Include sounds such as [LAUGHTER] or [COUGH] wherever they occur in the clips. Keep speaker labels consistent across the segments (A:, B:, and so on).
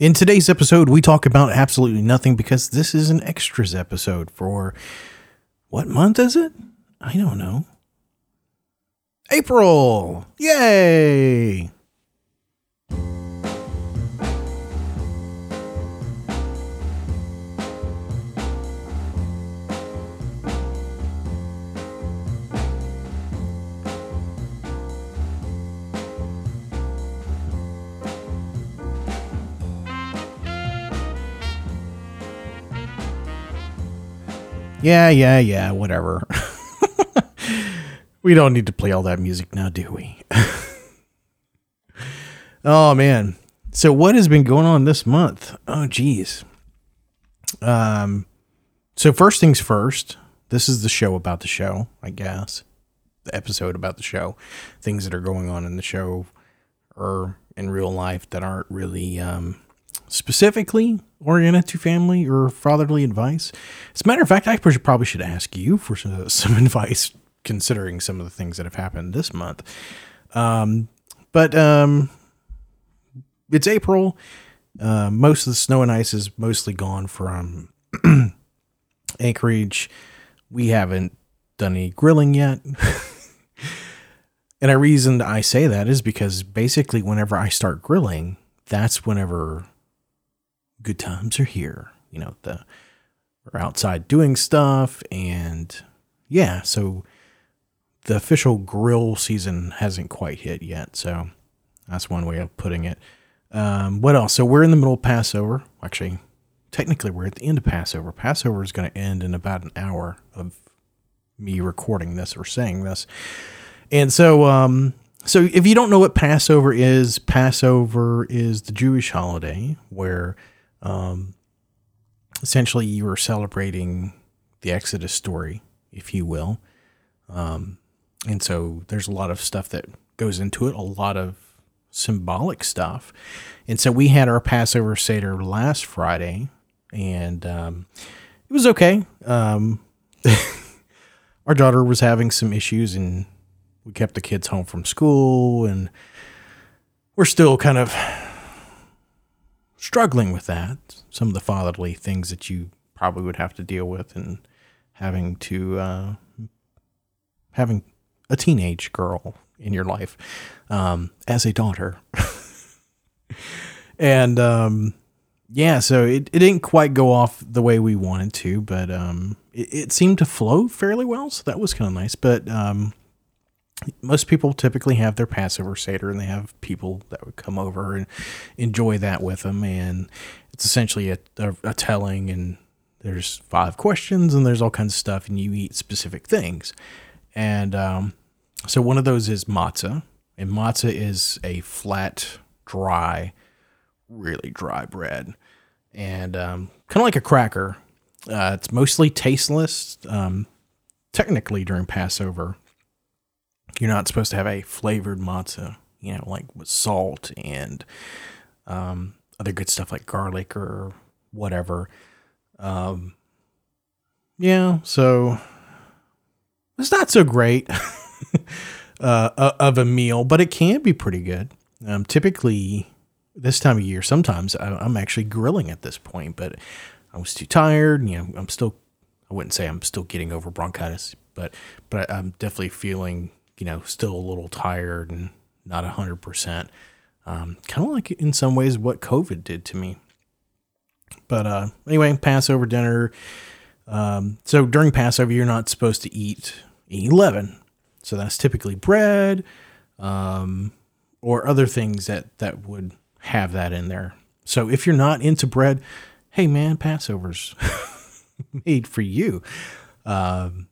A: In today's episode, we talk about absolutely nothing because this is an extras episode for what month is it? I don't know. April! Yay! Yeah, yeah, yeah, whatever. [LAUGHS] we don't need to play all that music now, do we? [LAUGHS] oh man. So what has been going on this month? Oh geez. Um so first things first, this is the show about the show, I guess. The episode about the show. Things that are going on in the show or in real life that aren't really um specifically oriented to family or fatherly advice. As a matter of fact, I probably should ask you for some, [LAUGHS] advice considering some of the things that have happened this month. Um, but um, it's April. Uh, most of the snow and ice is mostly gone from [CLEARS THROAT] Anchorage. We haven't done any grilling yet. [LAUGHS] and a reason I say that is because basically, whenever I start grilling, that's whenever good times are here. You know, the we're outside doing stuff and yeah, so the official grill season hasn't quite hit yet. So that's one way of putting it. Um, what else? So we're in the middle of Passover. Actually, technically, we're at the end of Passover. Passover is going to end in about an hour of me recording this or saying this. And so, um, so if you don't know what Passover is, Passover is the Jewish holiday where um, essentially, you are celebrating the Exodus story, if you will. Um, and so there's a lot of stuff that goes into it, a lot of symbolic stuff. And so we had our Passover Seder last Friday, and um, it was okay. Um, [LAUGHS] our daughter was having some issues, and we kept the kids home from school, and we're still kind of struggling with that. Some of the fatherly things that you probably would have to deal with, and having to uh, having a teenage girl in your life um, as a daughter, [LAUGHS] and um, yeah, so it, it didn't quite go off the way we wanted to, but um, it, it seemed to flow fairly well, so that was kind of nice. But um, most people typically have their Passover Seder and they have people that would come over and enjoy that with them. And it's essentially a, a, a, telling, and there's five questions and there's all kinds of stuff, and you eat specific things. And um, so one of those is matzah, and matzah is a flat, dry, really dry bread, and um, kind of like a cracker. Uh, it's mostly tasteless. Um, technically, during Passover, you're not supposed to have a flavored matzah, you know, like with salt and um, other good stuff like garlic or whatever. Um, yeah, so it's not so great [LAUGHS] uh, of a meal, but it can be pretty good. Um, typically, this time of year, sometimes I, am actually grilling at this point, but I was too tired. You know, I'm still, I wouldn't say I'm still getting over bronchitis, but but I'm definitely feeling you know, still a little tired and not 100%. Um, kind of like in some ways what COVID did to me. But uh, anyway, Passover dinner. Um, so during Passover, you're not supposed to eat any leaven. So that's typically bread um, or other things that, that would have that in there. So if you're not into bread, hey man, Passover's [LAUGHS] made for you. Um,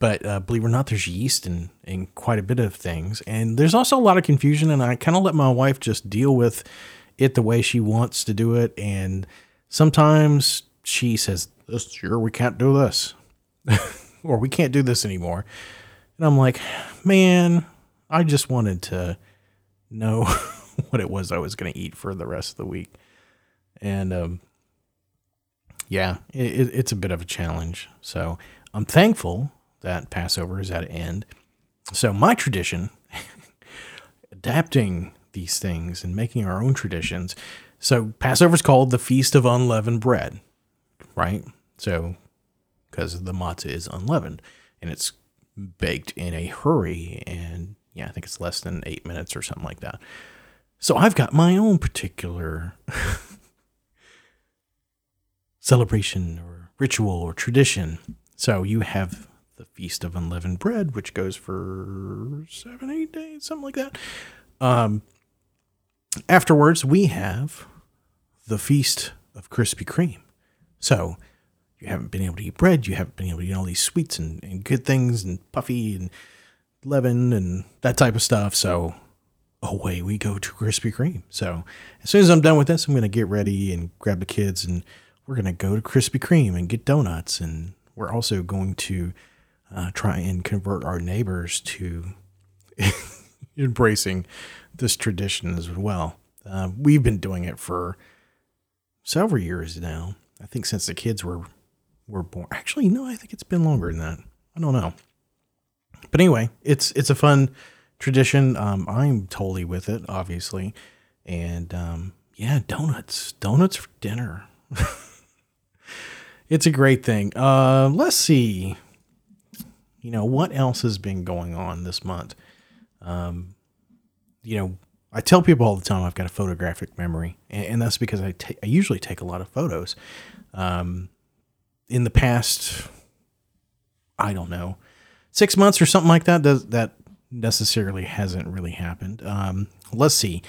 A: but uh, believe it or not, there's yeast in, in quite a bit of things. And there's also a lot of confusion, and I kind of let my wife just deal with it the way she wants to do it. And sometimes she says, year we can't do this, [LAUGHS] or we can't do this anymore. And I'm like, Man, I just wanted to know [LAUGHS] what it was I was going to eat for the rest of the week. And um, yeah, it, it's a bit of a challenge. So I'm thankful that Passover is at an end. So, my tradition, [LAUGHS] adapting these things and making our own traditions, So Passover is called the Feast of Unleavened Bread, right? So because the matzah is unleavened and it's baked in a hurry, and yeah, I think it's less than eight minutes or something like that. So I've got my own particular [LAUGHS] celebration or ritual or tradition. So you have the Feast of Unleavened Bread, which goes for seven, eight days, something like that. Um, afterwards, we have the Feast of Krispy Kreme. So you haven't been able to eat bread, you haven't been able to eat all these sweets and, and good things and puffy and leaven and that type of stuff. So away we go to Krispy Kreme. So as soon as I'm done with this, I'm going to get ready and grab the kids and we're going to go to Krispy Kreme and get donuts. And we're also going to uh, try and convert our neighbors to [LAUGHS] embracing this tradition as well. Uh, we've been doing it for several years now. I think since the kids were were born. Actually, no, I think it's been longer than that. I don't know. But anyway, it's it's a fun tradition. Um, I'm totally with it, obviously, and um, yeah, donuts, donuts for dinner. [LAUGHS] it's a great thing. Uh, let's see. You know what else has been going on this month? Um, you know, I tell people all the time I've got a photographic memory, and, and that's because I, I usually take a lot of photos. Um, in the past, I don't know, six months or something like that, does that necessarily hasn't really happened. Um, let's see.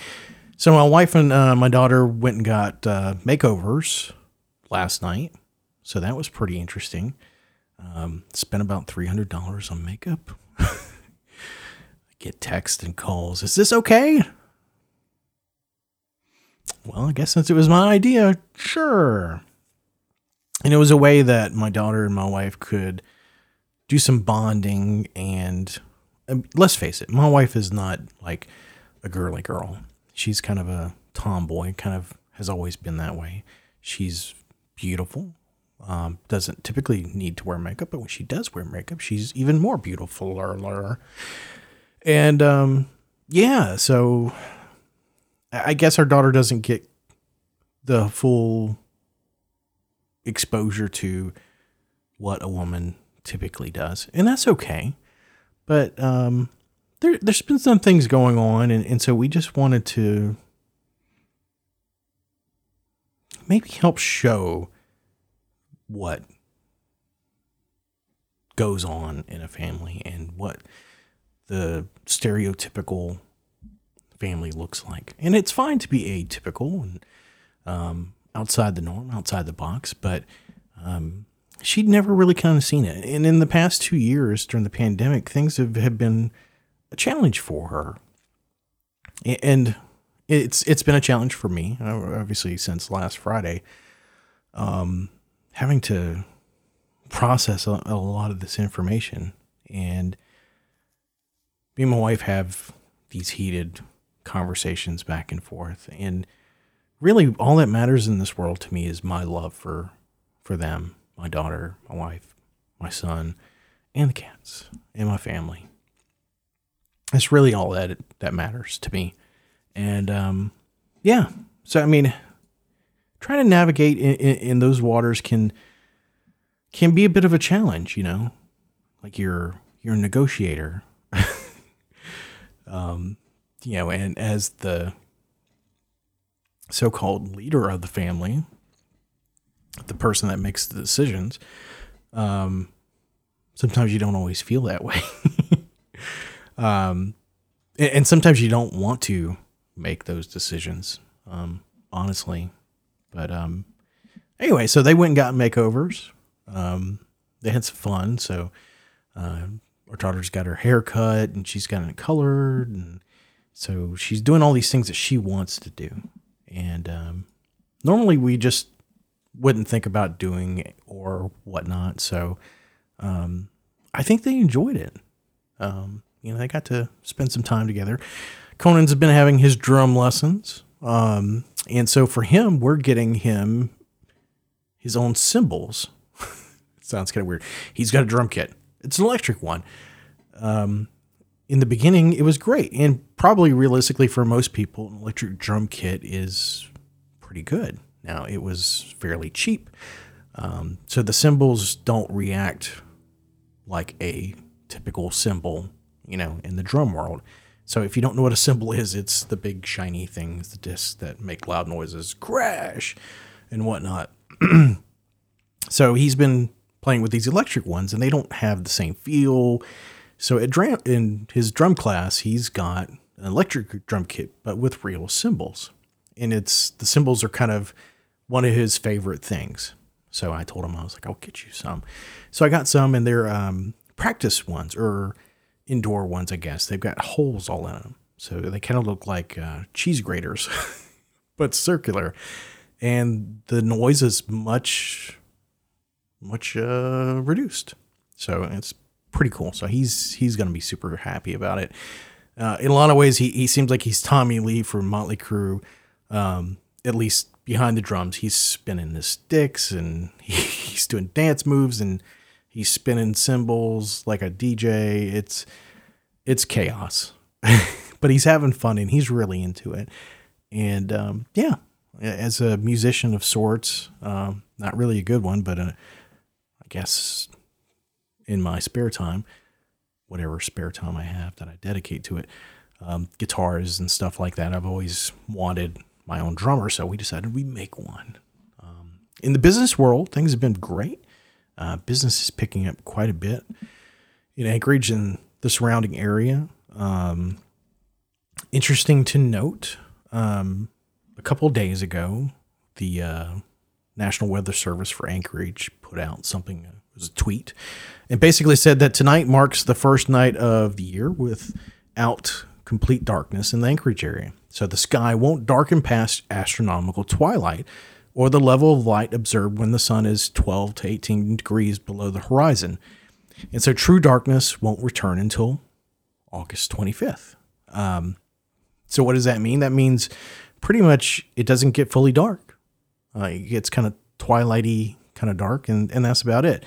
A: So my wife and uh, my daughter went and got uh, makeovers last night, so that was pretty interesting. Um, spent about three hundred dollars on makeup. I [LAUGHS] get text and calls. Is this okay? Well, I guess since it was my idea, sure. And it was a way that my daughter and my wife could do some bonding. And um, let's face it, my wife is not like a girly girl. She's kind of a tomboy, kind of has always been that way. She's beautiful, um, doesn't typically need to wear makeup, but when she does wear makeup, she's even more beautiful. And um, yeah, so I guess our daughter doesn't get the full exposure to what a woman typically does, and that's okay. But um, there, there's been some things going on, and, and so we just wanted to maybe help show what goes on in a family and what the stereotypical family looks like. And it's fine to be atypical and um, outside the norm, outside the box, but um, she'd never really kind of seen it. And in the past two years during the pandemic, things have, have been a challenge for her. And it's it's been a challenge for me, obviously, since last Friday. Um, having to process a, a lot of this information and me and my wife have these heated conversations back and forth and really all that matters in this world to me is my love for for them, my daughter, my wife, my son, and the cats and my family. that's really all that that matters to me. And um, yeah, so I mean, trying to navigate in, in, in those waters can can be a bit of a challenge, you know. Like you're you're a negotiator. [LAUGHS] um, you know, and as the so called leader of the family, the person that makes the decisions, um, sometimes you don't always feel that way. [LAUGHS] um, and, and, sometimes you don't want to make those decisions, um, honestly. But um, anyway, so they went and got makeovers. Um, they had some fun. So uh, our daughter's got her hair cut and she's got it colored. And so she's doing all these things that she wants to do. And um, normally we just wouldn't think about doing or whatnot. So um, I think they enjoyed it. Um, you know, they got to spend some time together. Conan's been having his drum lessons. Um, and so for him, we're getting him his own cymbals. [LAUGHS] sounds kind of weird. He's got a drum kit. It's an electric one. Um, in the beginning, it was great. And probably realistically for most people, an electric drum kit is pretty good. Now it was fairly cheap, um, so the cymbals don't react like a typical cymbal, you know, in the drum world. So if you don't know what a cymbal is, it's the big shiny things, the discs that make loud noises, crash, and whatnot. [CLEARS THROAT] so he's been playing with these electric ones, and they don't have the same feel. So at drum, in his drum class, he's got an electric drum kit, but with real cymbals, and it's the cymbals are kind of one of his favorite things. So I told him I was like, I'll get you some. So I got some, and they're um, practice ones or indoor ones, I guess. They've got holes all in them, so they kind of look like uh, cheese graters, [LAUGHS] but circular. And the noise is much, much uh, reduced. So it's pretty cool. So he's he's gonna be super happy about it. Uh, in a lot of ways, he he seems like he's Tommy Lee from Motley Crue. Um, at least behind the drums, he's spinning the sticks and he, [LAUGHS] he's doing dance moves and he's spinning cymbals like a DJ. It's it's chaos, [LAUGHS] but he's having fun and he's really into it. And um, yeah, as a musician of sorts, um, not really a good one, but uh, I guess in my spare time, whatever spare time I have that I dedicate to it, um, guitars and stuff like that. I've always wanted my own drummer, so we decided we make one. Um, in the business world, things have been great. Uh, business is picking up quite a bit in Anchorage and the surrounding area. Um, interesting to note, um, a couple days ago, the uh, National Weather Service for Anchorage put out something, it was a tweet, and basically said that tonight marks the first night of the year without complete darkness in the Anchorage area. So the sky won't darken past astronomical twilight or the level of light observed when the sun is 12 to 18 degrees below the horizon. And so true darkness won't return until August 25th. Um, so what does that mean? That means pretty much it doesn't get fully dark. Uh, it gets kind of twilighty, kind of dark, and, and that's about it.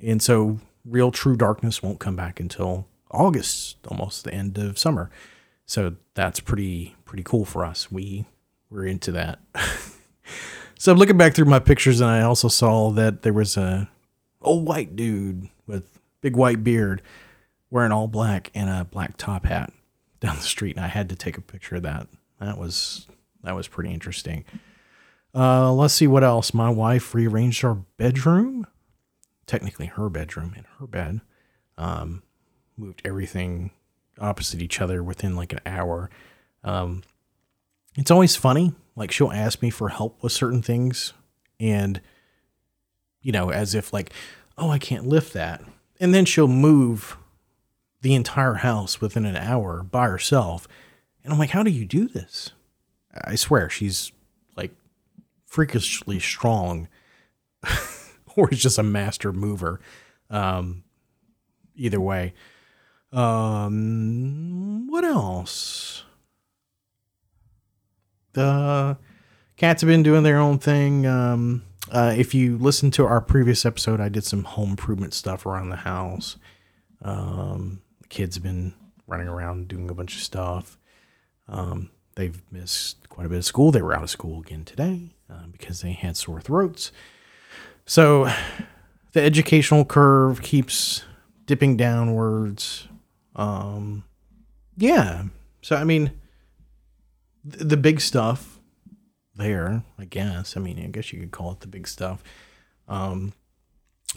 A: And so real true darkness won't come back until August, almost the end of summer. So that's pretty pretty cool for us. We we're into that. [LAUGHS] so I'm looking back through my pictures, and I also saw that there was a old white dude with big white beard wearing all black and a black top hat down the street, and I had to take a picture of that. That was that was pretty interesting. Uh, let's see what else. My wife rearranged our bedroom, technically her bedroom and her bed. Um, moved everything opposite each other within like an hour. Um, it's always funny. Like she'll ask me for help with certain things, and you know, as if like, oh, I can't lift that, and then she'll move the entire house within an hour by herself. And I'm like, how do you do this? I swear she's like freakishly strong, [LAUGHS] or is just a master mover. Um, either way. Um, what else? The cats have been doing their own thing. Um, uh, if you listen to our previous episode, I did some home improvement stuff around the house. Um, the kids have been running around doing a bunch of stuff. Um, they've missed quite a bit of school. They were out of school again today uh, because they had sore throats. So the educational curve keeps dipping downwards. Um, yeah. So I mean, the big stuff there, I guess. I mean, I guess you could call it the big stuff. Um,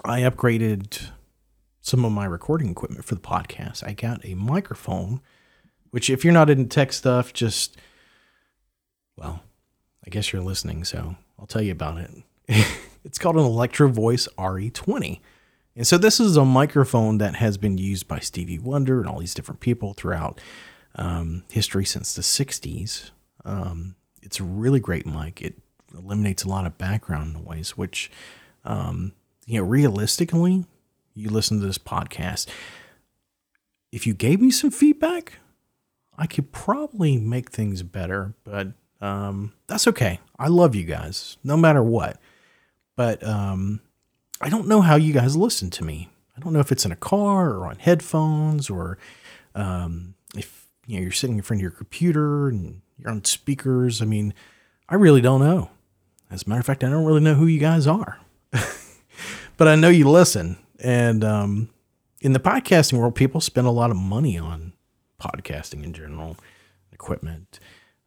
A: I upgraded some of my recording equipment for the podcast. I got a microphone, which if you're not into tech stuff, just well, I guess you're listening, so I'll tell you about it. [LAUGHS] it's called an Electro Voice RE20. And so this is a microphone that has been used by Stevie Wonder and all these different people throughout um, history since the 60s. Um, it's a really great mic. It eliminates a lot of background noise, which, um, you know, realistically, you listen to this podcast. If you gave me some feedback, I could probably make things better, but um, that's okay. I love you guys, no matter what. But um, I don't know how you guys listen to me. I don't know if it's in a car or on headphones or um, you know you're sitting in front of your computer and you're on speakers. I mean, I really don't know. As a matter of fact, I don't really know who you guys are, [LAUGHS] but I know you listen. And um, in the podcasting world, people spend a lot of money on podcasting in general, equipment.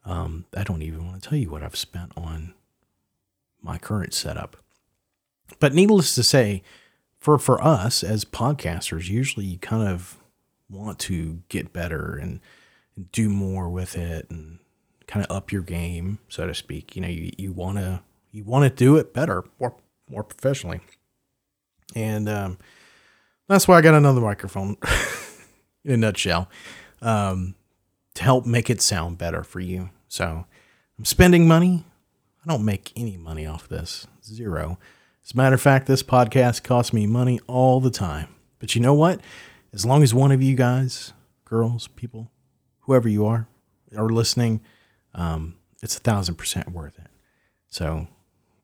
A: Um, I don't even want to tell you what I've spent on my current setup. But needless to say, for for us as podcasters, usually you kind of want to get better and, do more with it and kind of up your game, so to speak. You know, you, you want to you want to do it better, more more professionally, and um, that's why I got another microphone. [LAUGHS] in a nutshell, um, to help make it sound better for you. So I'm spending money. I don't make any money off this. Zero. As a matter of fact, this podcast costs me money all the time. But you know what? As long as one of you guys, girls, people, whoever you are, are listening, um, it's a thousand percent worth it. So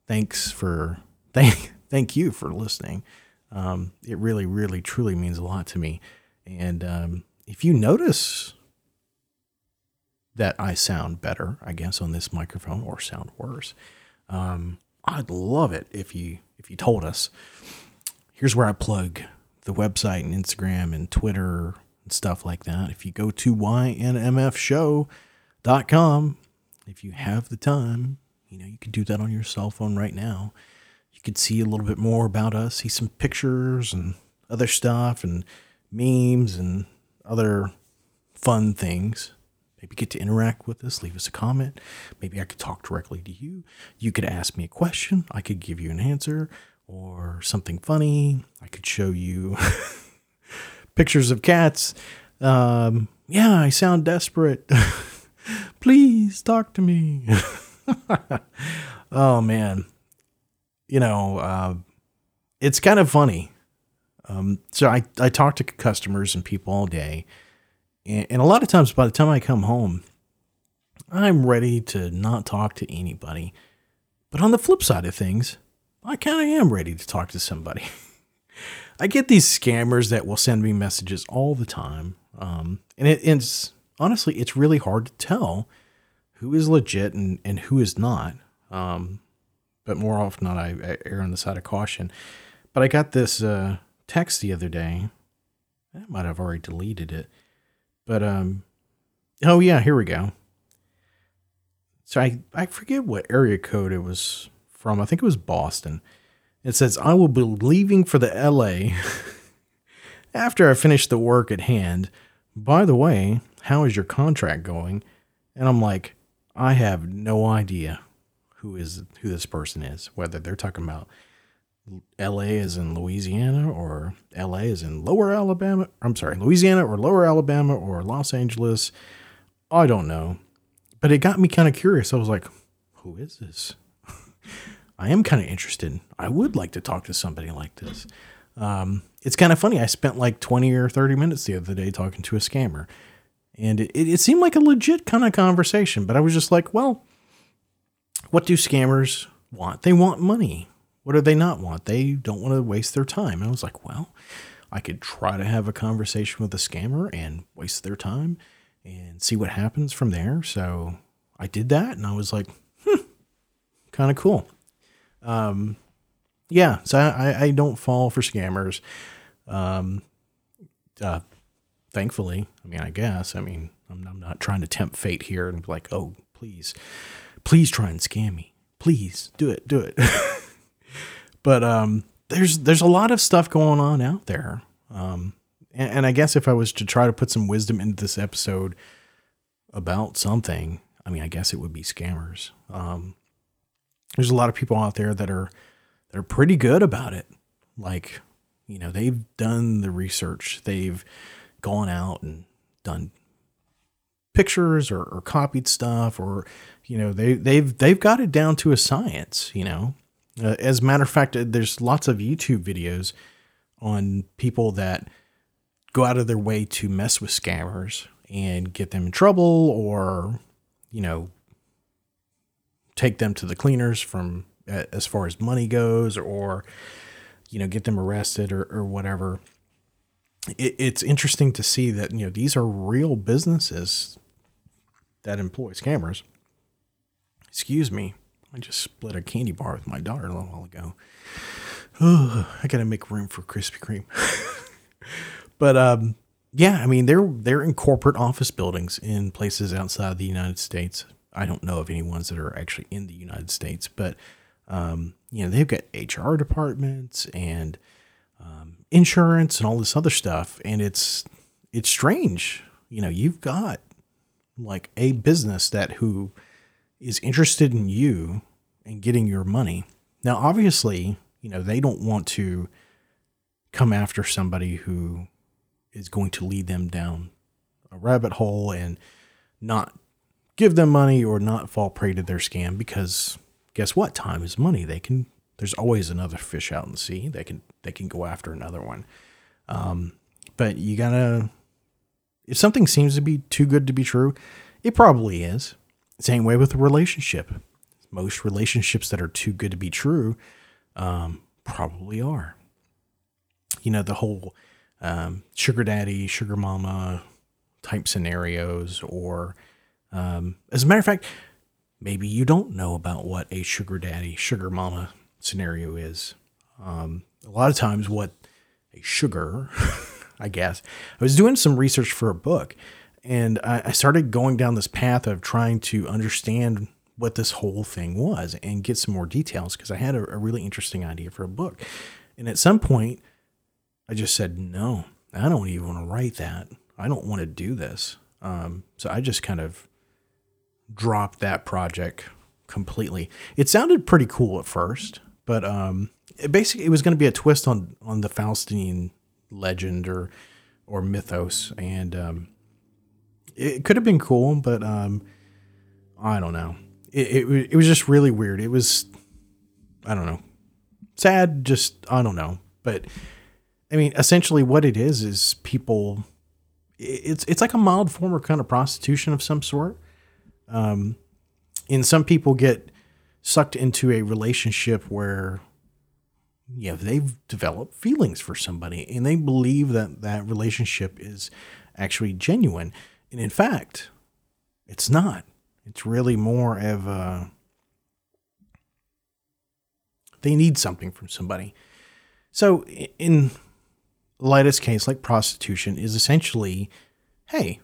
A: thanks for [LAUGHS] thank thank you for listening. Um, it really, really, truly means a lot to me. And um, if you notice that I sound better, I guess, on this microphone or sound worse, um, I'd love it if you if you told us. Here's where I plug the website and Instagram and Twitter and stuff like that. If you go to ynmfshow.com, if you have the time, you know, you could do that on your cell phone right now. You could see a little bit more about us, see some pictures and other stuff and memes and other fun things. Maybe get to interact with us, leave us a comment. Maybe I could talk directly to you. You could ask me a question, I could give you an answer or something funny. I could show you [LAUGHS] pictures of cats. Um, yeah, I sound desperate. [LAUGHS] Please talk to me. [LAUGHS] oh man, you know, uh, it's kind of funny. Um, so I, I talk to customers and people all day. And, and a lot of times by the time I come home, I'm ready to not talk to anybody. But on the flip side of things, I kind of am ready to talk to somebody. [LAUGHS] I get these scammers that will send me messages all the time. Um, and it, it's honestly, it's really hard to tell who is legit and, and who is not. Um, but more often than not, I, I, err on the side of caution. But I got this uh, text the other day. I might have already deleted it. But, um, oh, yeah, here we go. So I, I forget what area code it was from. I think it was Boston. It says, I will be leaving for the LA [LAUGHS] after I finish the work at hand. By the way, how is your contract going? And I'm like, I have no idea who is who this person is, whether they're talking about LA is in Louisiana or LA is in lower Alabama. I'm sorry, Louisiana or lower Alabama or Los Angeles. I don't know. But it got me kind of curious. I was like, who is this? [LAUGHS] I am kind of interested. I would like to talk to somebody like this. Um, it's kind of funny. I spent like 20 or 30 minutes the other day talking to a scammer. And it, it seemed like a legit kind of conversation, but I was just like, well, what do scammers want? They want money. What do they not want? They don't want to waste their time. And I was like, well, I could try to have a conversation with a scammer and waste their time and see what happens from there. So I did that and I was like, hmm, kind of cool. Um, yeah, so I, I don't fall for scammers. Um, uh, thankfully, I mean, I guess, I mean, I'm, I'm not trying to tempt fate here and be like, oh, please, please try and scam me. Please do it, do it. [LAUGHS] but, um, there's, there's a lot of stuff going on out there. Um, and, and I guess if I was to try to put some wisdom into this episode about something, I mean, I guess it would be scammers. Um, there's a lot of people out there that are that are pretty good about it. Like, you know, they've done the research. They've gone out and done pictures or, or copied stuff or you know they they've they've got it down to a science you know uh, as a matter of fact there's lots of youtube videos on people that go out of their way to mess with scammers and get them in trouble or you know take them to the cleaners from as far as money goes or you know get them arrested or, or whatever it, it's interesting to see that you know these are real businesses that employ scammers excuse me I just split a candy bar with my daughter a little while ago. [SIGHS] I gotta make room for Krispy Kreme. [LAUGHS] but um, yeah, I mean they're they're in corporate office buildings in places outside the United States. I don't know of any ones that are actually in the United States, but um, you know they've got HR departments and um, insurance and all this other stuff, and it's it's strange. You know, you've got like a business that who is interested in you and getting your money. Now, obviously, you know, they don't want to come after somebody who is going to lead them down a rabbit hole and not give them money or not fall prey to their scam because guess what? Time is money. They can there's always another fish out in the sea. They can they can go after another one. Um, but you gotta if something seems to be too good to be true, it probably is. Same way with a relationship. Most relationships that are too good to be true um, probably are. You know, the whole um, sugar daddy, sugar mama type scenarios, or um, as a matter of fact, maybe you don't know about what a sugar daddy, sugar mama scenario is. Um, a lot of times, what a sugar, [LAUGHS] I guess, I was doing some research for a book and I, I started going down this path of trying to understand what this whole thing was and get some more details because I had a, a really interesting idea for a book. And at some point, I just said, no, I don't even want to write that. I don't want to do this. Um, so I just kind of dropped that project completely. It sounded pretty cool at first, but um, it basically it was going to be a twist on on the Faustian legend or or mythos, and um, it could have been cool, but um, I don't know. It, it it was just really weird. It was I don't know, sad. Just I don't know, but I mean, essentially, what it is is people. It's it's like a mild form of kind of prostitution of some sort. Um, and some people get sucked into a relationship where yeah they've developed feelings for somebody and they believe that that relationship is actually genuine and in fact, it's not. It's really more of a. They need something from somebody. So, in lightest case, like prostitution, is essentially hey,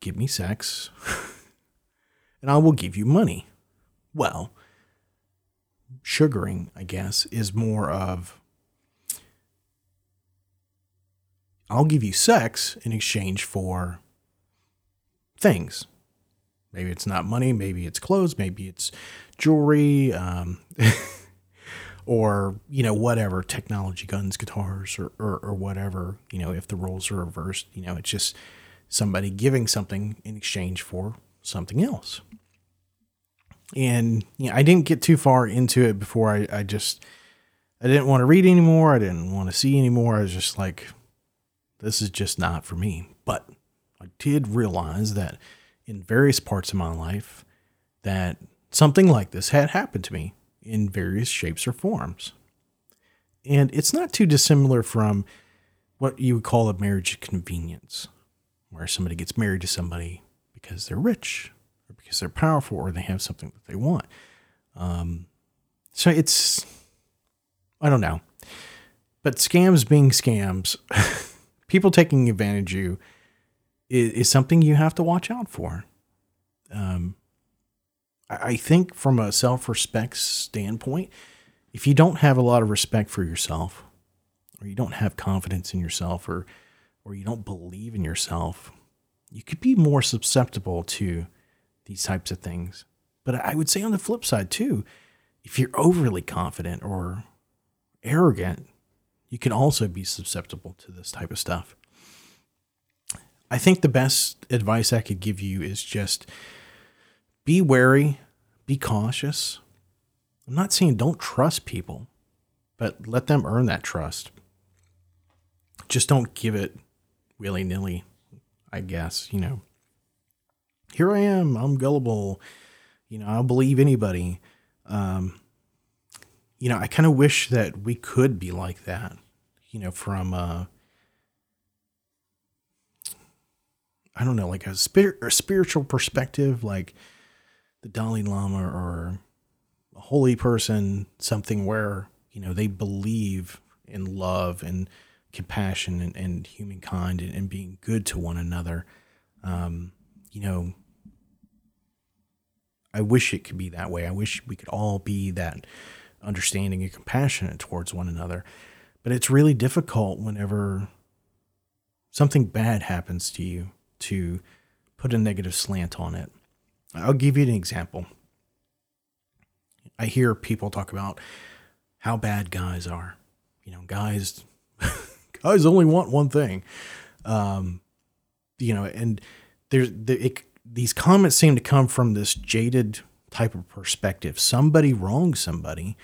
A: give me sex [LAUGHS] and I will give you money. Well, sugaring, I guess, is more of I'll give you sex in exchange for things. Maybe it's not money, maybe it's clothes, maybe it's jewelry, um, [LAUGHS] or you know whatever technology, guns, guitars, or, or or whatever. You know, if the roles are reversed, you know, it's just somebody giving something in exchange for something else. And you know, I didn't get too far into it before I, I just I didn't want to read anymore. I didn't want to see anymore. I was just like, this is just not for me. But I did realize that in various parts of my life that something like this had happened to me in various shapes or forms. And it's not too dissimilar from what you would call a marriage convenience, where somebody gets married to somebody because they're rich or because they're powerful or they have something that they want. Um, so it's, I don't know. But scams being scams, [LAUGHS] people taking advantage of you is, is something you have to watch out for. Um, I, I think from a self respect standpoint, if you don't have a lot of respect for yourself, or you don't have confidence in yourself, or or you don't believe in yourself, you could be more susceptible to these types of things. But I would say on the flip side too, if you're overly confident or arrogant, you can also be susceptible to this type of stuff. I think the best advice I could give you is just be wary, be cautious. I'm not saying don't trust people, but let them earn that trust. Just don't give it willy nilly, I guess, you know. Here I am, I'm gullible, you know, I'll believe anybody. Um, you know, I kind of wish that we could be like that, you know, from, uh, I don't know, like a spirit a spiritual perspective, like the Dalai Lama or a holy person something where, you know, they believe in love and compassion and, and humankind and, and being good to one another. Um, you know, I wish it could be that way. I wish we could all be that understanding and compassionate towards one another. But it's really difficult whenever something bad happens to you to put a negative slant on it. I'll give you an example. I hear people talk about how bad guys are. You know, guys [LAUGHS] guys only want one thing. Um, you know, and there's the, it, these comments seem to come from this jaded type of perspective. Somebody wronged somebody,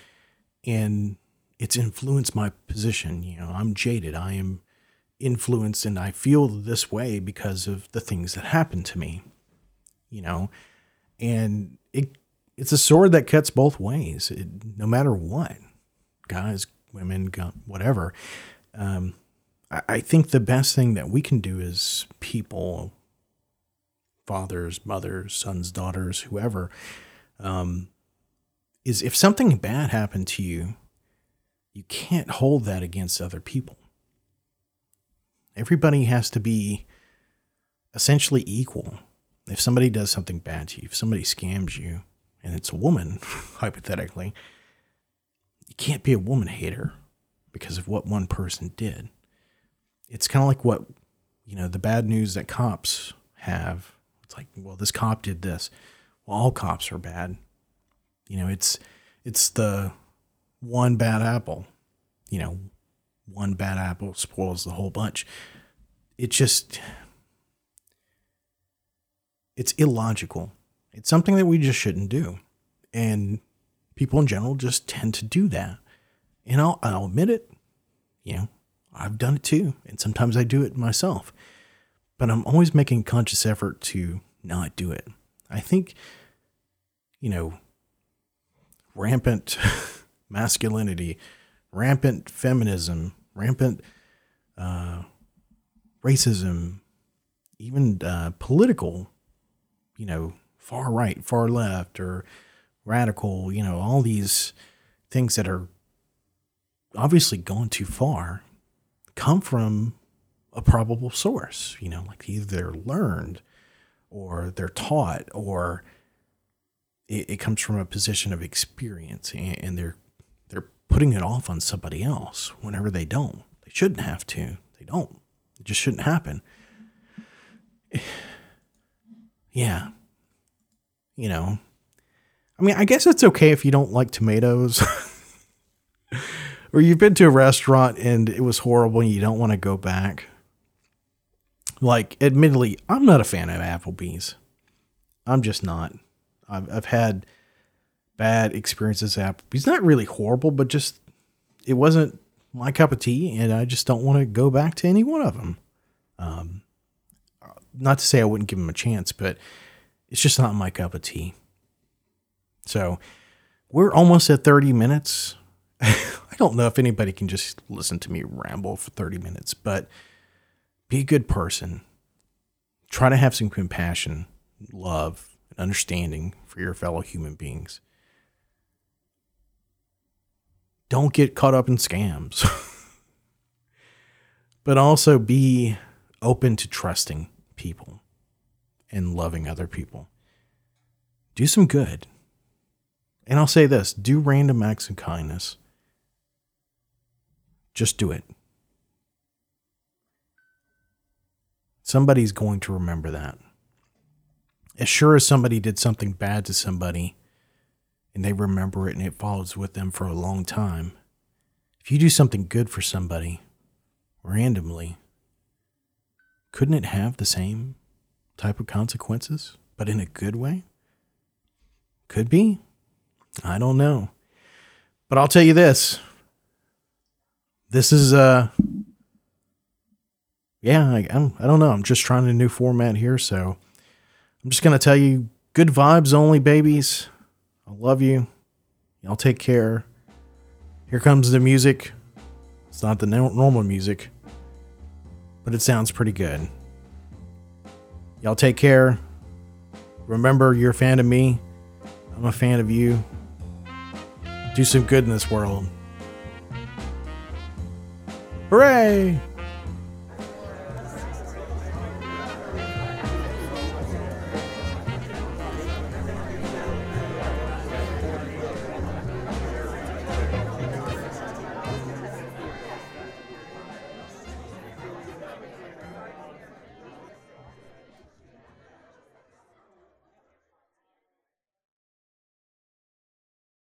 A: and it's influenced my position. You know, I'm jaded. I am influenced, and I feel this way because of the things that happened to me. You know, and it it's a sword that cuts both ways. It, no matter what, guys, women, whatever. Um, I, think the best thing that we can do as people fathers, mothers, sons, daughters, whoever, um, is if something bad happened to you, you can't hold that against other people. Everybody has to be essentially equal. If somebody does something bad to you, if somebody scams you, and it's a woman, [LAUGHS] hypothetically, you can't be a woman hater because of what one person did. It's kind of like what, you know, the bad news that cops have it's like, well, this cop did this. Well, all cops are bad. You know, it's it's the one bad apple. You know, one bad apple spoils the whole bunch. It just it's illogical. It's something that we just shouldn't do. And people in general just tend to do that. And I'll, I'll admit it, you know, I've done it too. And sometimes I do it myself but I'm always making conscious effort to not do it. I think, you know, rampant [LAUGHS] masculinity, rampant feminism, rampant uh, racism, even uh, political, you know, far right, far left, or radical, you know, all these things that are obviously gone too far come from a probable source, you know, like either they're learned or they're taught or it, it comes from a position of experience and, and they're they're putting it off on somebody else whenever they don't. They shouldn't have to. They don't. It just shouldn't happen. [SIGHS] Yeah. You know. I mean, I guess it's okay if you don't like tomatoes. [LAUGHS] or you've been to a restaurant and it was horrible and you don't want to go back. Like, admittedly, I'm not a fan of Applebee's. I'm just not. I've, I've had bad experiences at Applebee's. Not really horrible, but just it wasn't my cup of tea, and I just don't want to go back to any one of them. Um, not to say I wouldn't give them a chance, but it's just not my cup of tea. So we're almost at 30 minutes. [LAUGHS] I don't know if anybody can just listen to me ramble for 30 minutes, but be a good person. Try to have some compassion, love, and understanding for your fellow human beings. Don't get caught up in scams. [LAUGHS] but also be open to trusting people and loving other people. Do some good. And I'll say this do random acts of kindness. Just do it. Somebody's going to remember that. As sure as somebody did something bad to somebody and they remember it and it follows with them for a long time, if you do something good for somebody randomly, couldn't it have the same type of consequences, but in a good way? Could be. I don't know. But I'll tell you this. This is uh yeah, I, I'm, I don't know. I'm just trying a new format here. So I'm just to tell you good vibes only, babies. I love you. Y'all take care. Here comes the music. It's not the normal music, but it sounds pretty good. Y'all take care. Remember, you're a fan of me. I'm a fan of you. do some good in this world. Hooray!